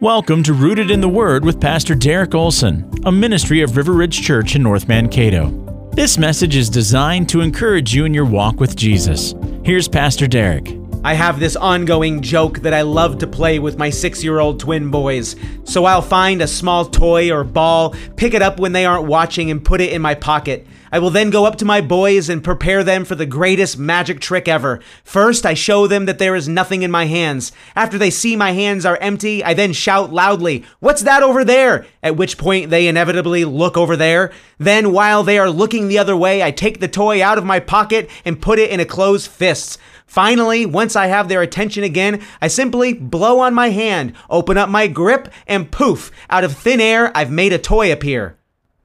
Welcome to Rooted in the Word with Pastor Derek Olson, a ministry of River Ridge Church in North Mankato. This message is designed to encourage you in your walk with Jesus. Here's Pastor Derek. I have this ongoing joke that I love to play with my six year old twin boys. So I'll find a small toy or ball, pick it up when they aren't watching, and put it in my pocket. I will then go up to my boys and prepare them for the greatest magic trick ever. First, I show them that there is nothing in my hands. After they see my hands are empty, I then shout loudly, What's that over there? At which point they inevitably look over there. Then, while they are looking the other way, I take the toy out of my pocket and put it in a closed fist. Finally, once I have their attention again, I simply blow on my hand, open up my grip, and poof, out of thin air, I've made a toy appear.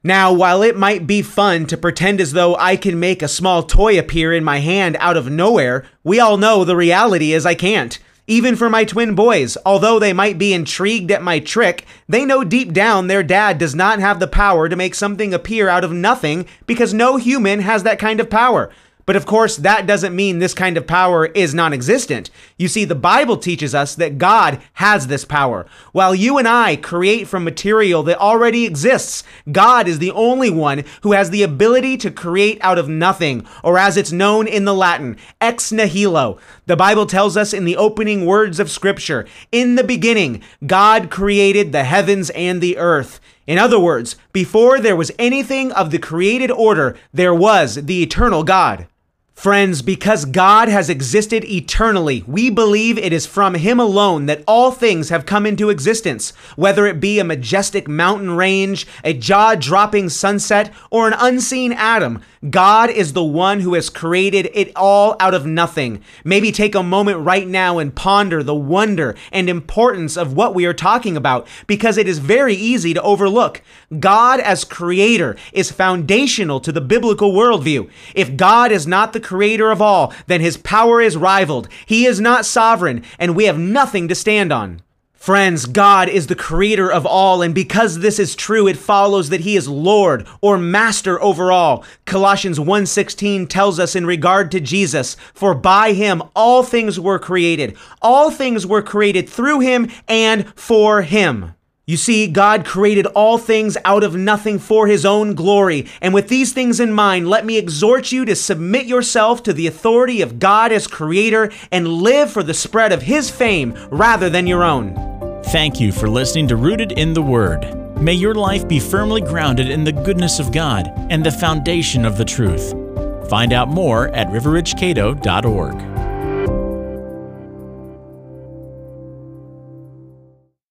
Now, while it might be fun to pretend as though I can make a small toy appear in my hand out of nowhere, we all know the reality is I can't. Even for my twin boys, although they might be intrigued at my trick, they know deep down their dad does not have the power to make something appear out of nothing because no human has that kind of power. But of course, that doesn't mean this kind of power is non existent. You see, the Bible teaches us that God has this power. While you and I create from material that already exists, God is the only one who has the ability to create out of nothing, or as it's known in the Latin, ex nihilo. The Bible tells us in the opening words of Scripture In the beginning, God created the heavens and the earth. In other words, before there was anything of the created order, there was the eternal God. Friends, because God has existed eternally, we believe it is from Him alone that all things have come into existence, whether it be a majestic mountain range, a jaw dropping sunset, or an unseen atom. God is the one who has created it all out of nothing. Maybe take a moment right now and ponder the wonder and importance of what we are talking about, because it is very easy to overlook. God as creator is foundational to the biblical worldview. If God is not the creator of all, then his power is rivaled. He is not sovereign, and we have nothing to stand on. Friends, God is the creator of all, and because this is true, it follows that he is Lord or master over all. Colossians 1:16 tells us in regard to Jesus, for by him all things were created. All things were created through him and for him. You see, God created all things out of nothing for his own glory. And with these things in mind, let me exhort you to submit yourself to the authority of God as creator and live for the spread of his fame rather than your own. Thank you for listening to Rooted in the Word. May your life be firmly grounded in the goodness of God and the foundation of the truth. Find out more at riverridgecato.org.